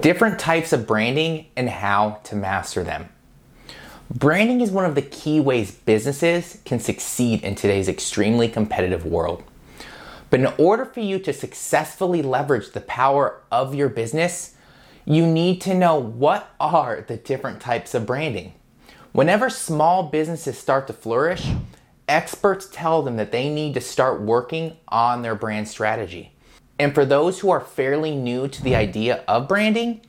different types of branding and how to master them. Branding is one of the key ways businesses can succeed in today's extremely competitive world. But in order for you to successfully leverage the power of your business, you need to know what are the different types of branding. Whenever small businesses start to flourish, experts tell them that they need to start working on their brand strategy. And for those who are fairly new to the idea of branding,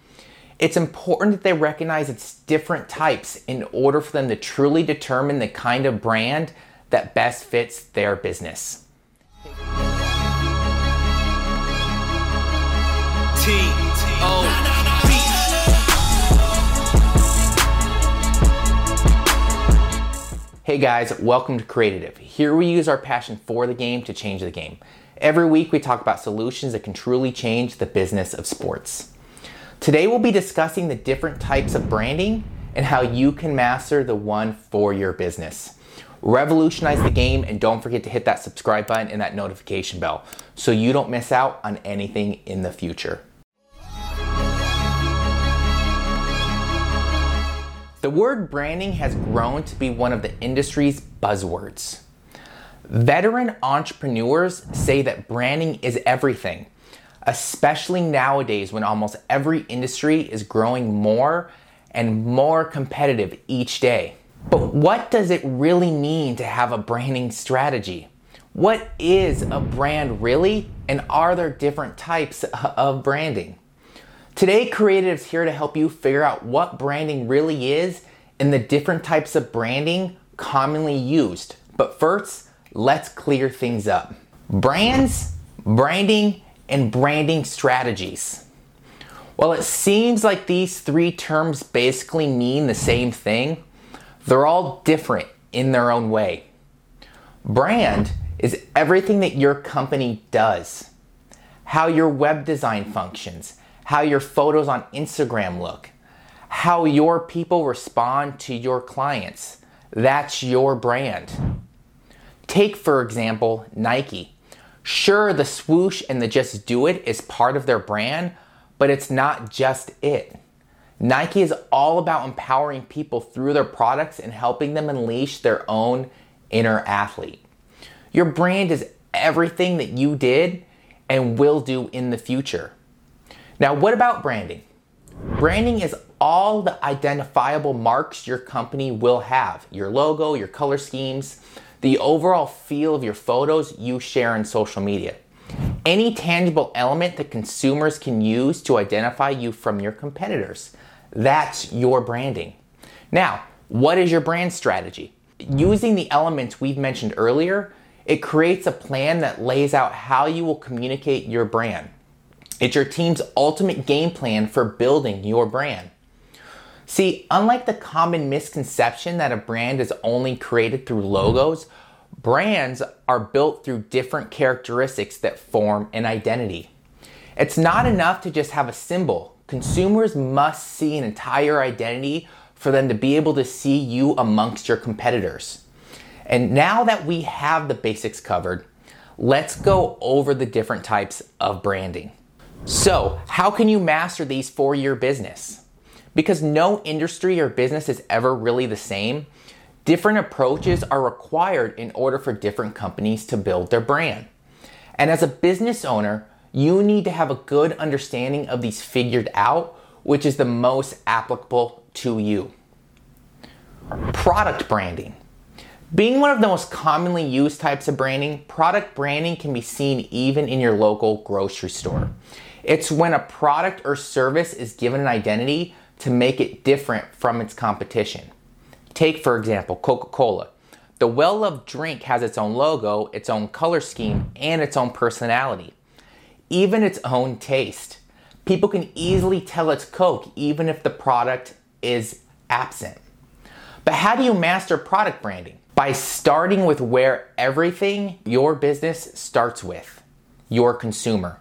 it's important that they recognize its different types in order for them to truly determine the kind of brand that best fits their business. Hey guys, welcome to Creative. Here we use our passion for the game to change the game. Every week we talk about solutions that can truly change the business of sports. Today we'll be discussing the different types of branding and how you can master the one for your business. Revolutionize the game and don't forget to hit that subscribe button and that notification bell so you don't miss out on anything in the future. The word branding has grown to be one of the industry's buzzwords. Veteran entrepreneurs say that branding is everything, especially nowadays when almost every industry is growing more and more competitive each day. But what does it really mean to have a branding strategy? What is a brand really? And are there different types of branding? Today, Creative's here to help you figure out what branding really is and the different types of branding commonly used. But first, let's clear things up. Brands, branding, and branding strategies. Well, it seems like these three terms basically mean the same thing. They're all different in their own way. Brand is everything that your company does, how your web design functions, how your photos on Instagram look, how your people respond to your clients. That's your brand. Take, for example, Nike. Sure, the swoosh and the just do it is part of their brand, but it's not just it. Nike is all about empowering people through their products and helping them unleash their own inner athlete. Your brand is everything that you did and will do in the future. Now, what about branding? Branding is all the identifiable marks your company will have your logo, your color schemes, the overall feel of your photos you share on social media. Any tangible element that consumers can use to identify you from your competitors. That's your branding. Now, what is your brand strategy? Using the elements we've mentioned earlier, it creates a plan that lays out how you will communicate your brand. It's your team's ultimate game plan for building your brand. See, unlike the common misconception that a brand is only created through logos, brands are built through different characteristics that form an identity. It's not enough to just have a symbol. Consumers must see an entire identity for them to be able to see you amongst your competitors. And now that we have the basics covered, let's go over the different types of branding. So, how can you master these for your business? Because no industry or business is ever really the same, different approaches are required in order for different companies to build their brand. And as a business owner, you need to have a good understanding of these figured out, which is the most applicable to you. Product branding. Being one of the most commonly used types of branding, product branding can be seen even in your local grocery store. It's when a product or service is given an identity to make it different from its competition. Take, for example, Coca Cola. The well loved drink has its own logo, its own color scheme, and its own personality, even its own taste. People can easily tell it's Coke even if the product is absent. But how do you master product branding? By starting with where everything your business starts with your consumer.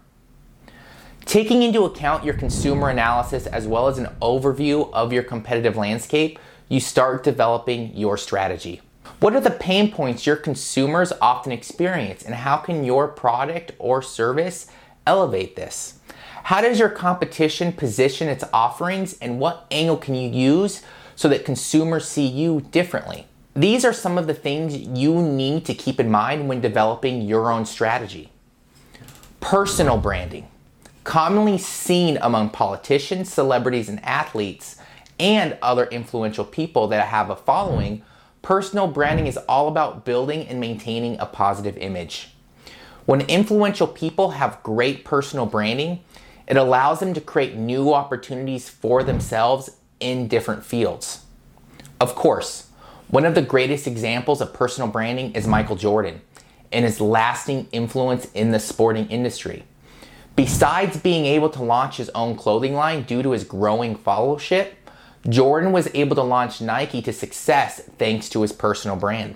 Taking into account your consumer analysis as well as an overview of your competitive landscape, you start developing your strategy. What are the pain points your consumers often experience, and how can your product or service elevate this? How does your competition position its offerings and what angle can you use so that consumers see you differently? These are some of the things you need to keep in mind when developing your own strategy. Personal branding, commonly seen among politicians, celebrities, and athletes, and other influential people that have a following, personal branding is all about building and maintaining a positive image. When influential people have great personal branding, it allows them to create new opportunities for themselves in different fields. Of course, one of the greatest examples of personal branding is Michael Jordan and his lasting influence in the sporting industry. Besides being able to launch his own clothing line due to his growing followership, Jordan was able to launch Nike to success thanks to his personal brand.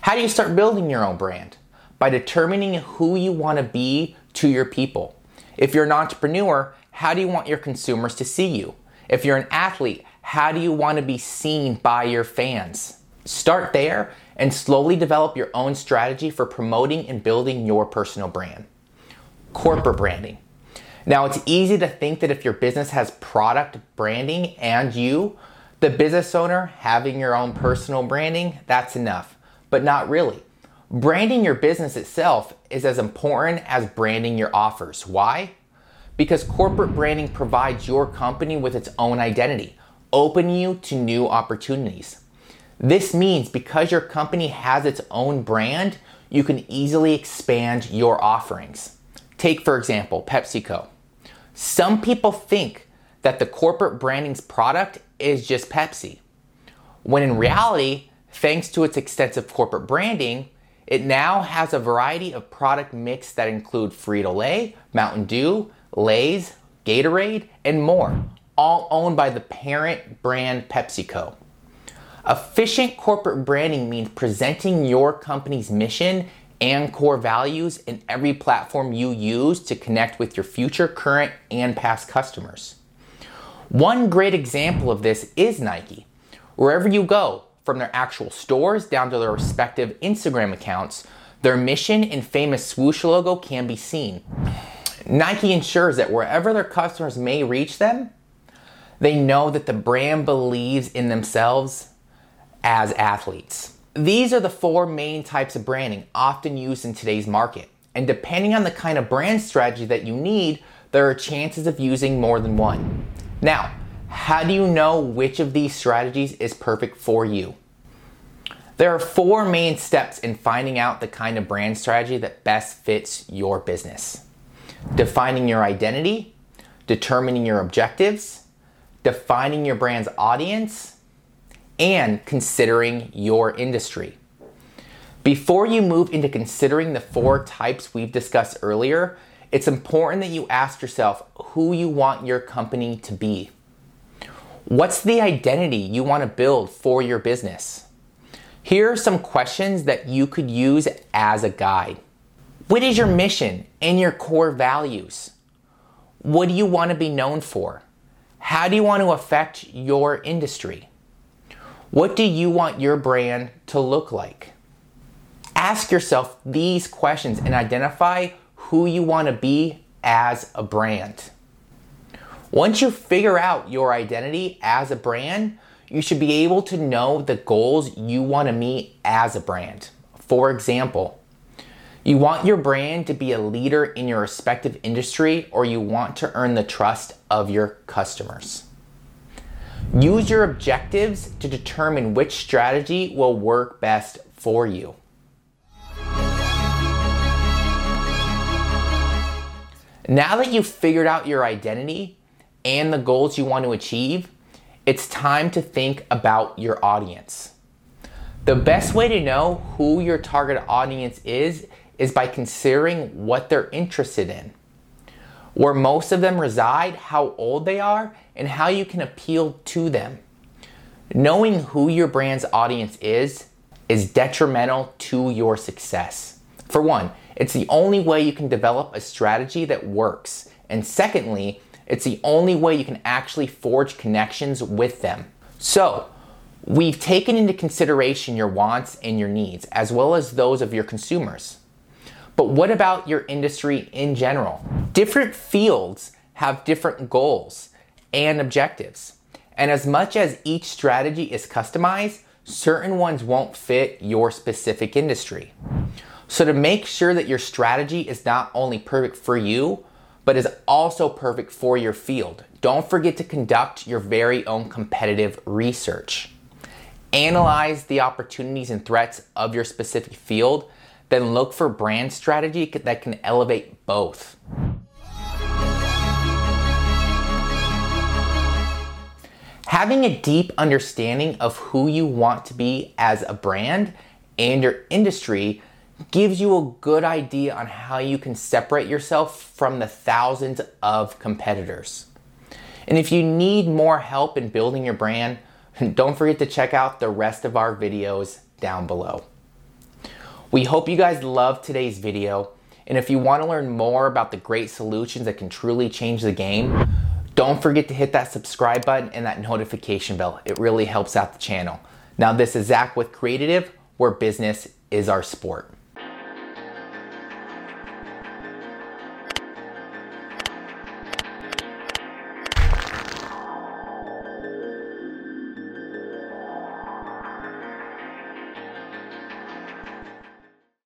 How do you start building your own brand? By determining who you want to be to your people. If you're an entrepreneur, how do you want your consumers to see you? If you're an athlete, how do you want to be seen by your fans? Start there and slowly develop your own strategy for promoting and building your personal brand. Corporate branding. Now, it's easy to think that if your business has product branding and you, the business owner, having your own personal branding, that's enough. But not really. Branding your business itself is as important as branding your offers. Why? Because corporate branding provides your company with its own identity, opening you to new opportunities. This means because your company has its own brand, you can easily expand your offerings. Take, for example, PepsiCo. Some people think that the corporate branding's product is just Pepsi, when in reality, thanks to its extensive corporate branding, it now has a variety of product mix that include Frito-Lay, Mountain Dew, Lay's, Gatorade, and more, all owned by the parent brand PepsiCo. Efficient corporate branding means presenting your company's mission and core values in every platform you use to connect with your future, current, and past customers. One great example of this is Nike. Wherever you go, from their actual stores down to their respective Instagram accounts, their mission and famous swoosh logo can be seen. Nike ensures that wherever their customers may reach them, they know that the brand believes in themselves as athletes. These are the four main types of branding often used in today's market. And depending on the kind of brand strategy that you need, there are chances of using more than one. Now, how do you know which of these strategies is perfect for you? There are four main steps in finding out the kind of brand strategy that best fits your business defining your identity, determining your objectives, defining your brand's audience, and considering your industry. Before you move into considering the four types we've discussed earlier, it's important that you ask yourself who you want your company to be. What's the identity you want to build for your business? Here are some questions that you could use as a guide. What is your mission and your core values? What do you want to be known for? How do you want to affect your industry? What do you want your brand to look like? Ask yourself these questions and identify who you want to be as a brand. Once you figure out your identity as a brand, you should be able to know the goals you want to meet as a brand. For example, you want your brand to be a leader in your respective industry or you want to earn the trust of your customers. Use your objectives to determine which strategy will work best for you. Now that you've figured out your identity and the goals you want to achieve, it's time to think about your audience. The best way to know who your target audience is is by considering what they're interested in where most of them reside, how old they are, and how you can appeal to them. Knowing who your brand's audience is is detrimental to your success. For one, it's the only way you can develop a strategy that works. And secondly, it's the only way you can actually forge connections with them. So, we've taken into consideration your wants and your needs, as well as those of your consumers. But what about your industry in general? Different fields have different goals and objectives. And as much as each strategy is customized, certain ones won't fit your specific industry. So, to make sure that your strategy is not only perfect for you, but is also perfect for your field, don't forget to conduct your very own competitive research. Analyze the opportunities and threats of your specific field, then look for brand strategy that can elevate both. Having a deep understanding of who you want to be as a brand and your industry gives you a good idea on how you can separate yourself from the thousands of competitors. And if you need more help in building your brand, don't forget to check out the rest of our videos down below. We hope you guys loved today's video. And if you want to learn more about the great solutions that can truly change the game, don't forget to hit that subscribe button and that notification bell. It really helps out the channel. Now, this is Zach with Creative, where business is our sport.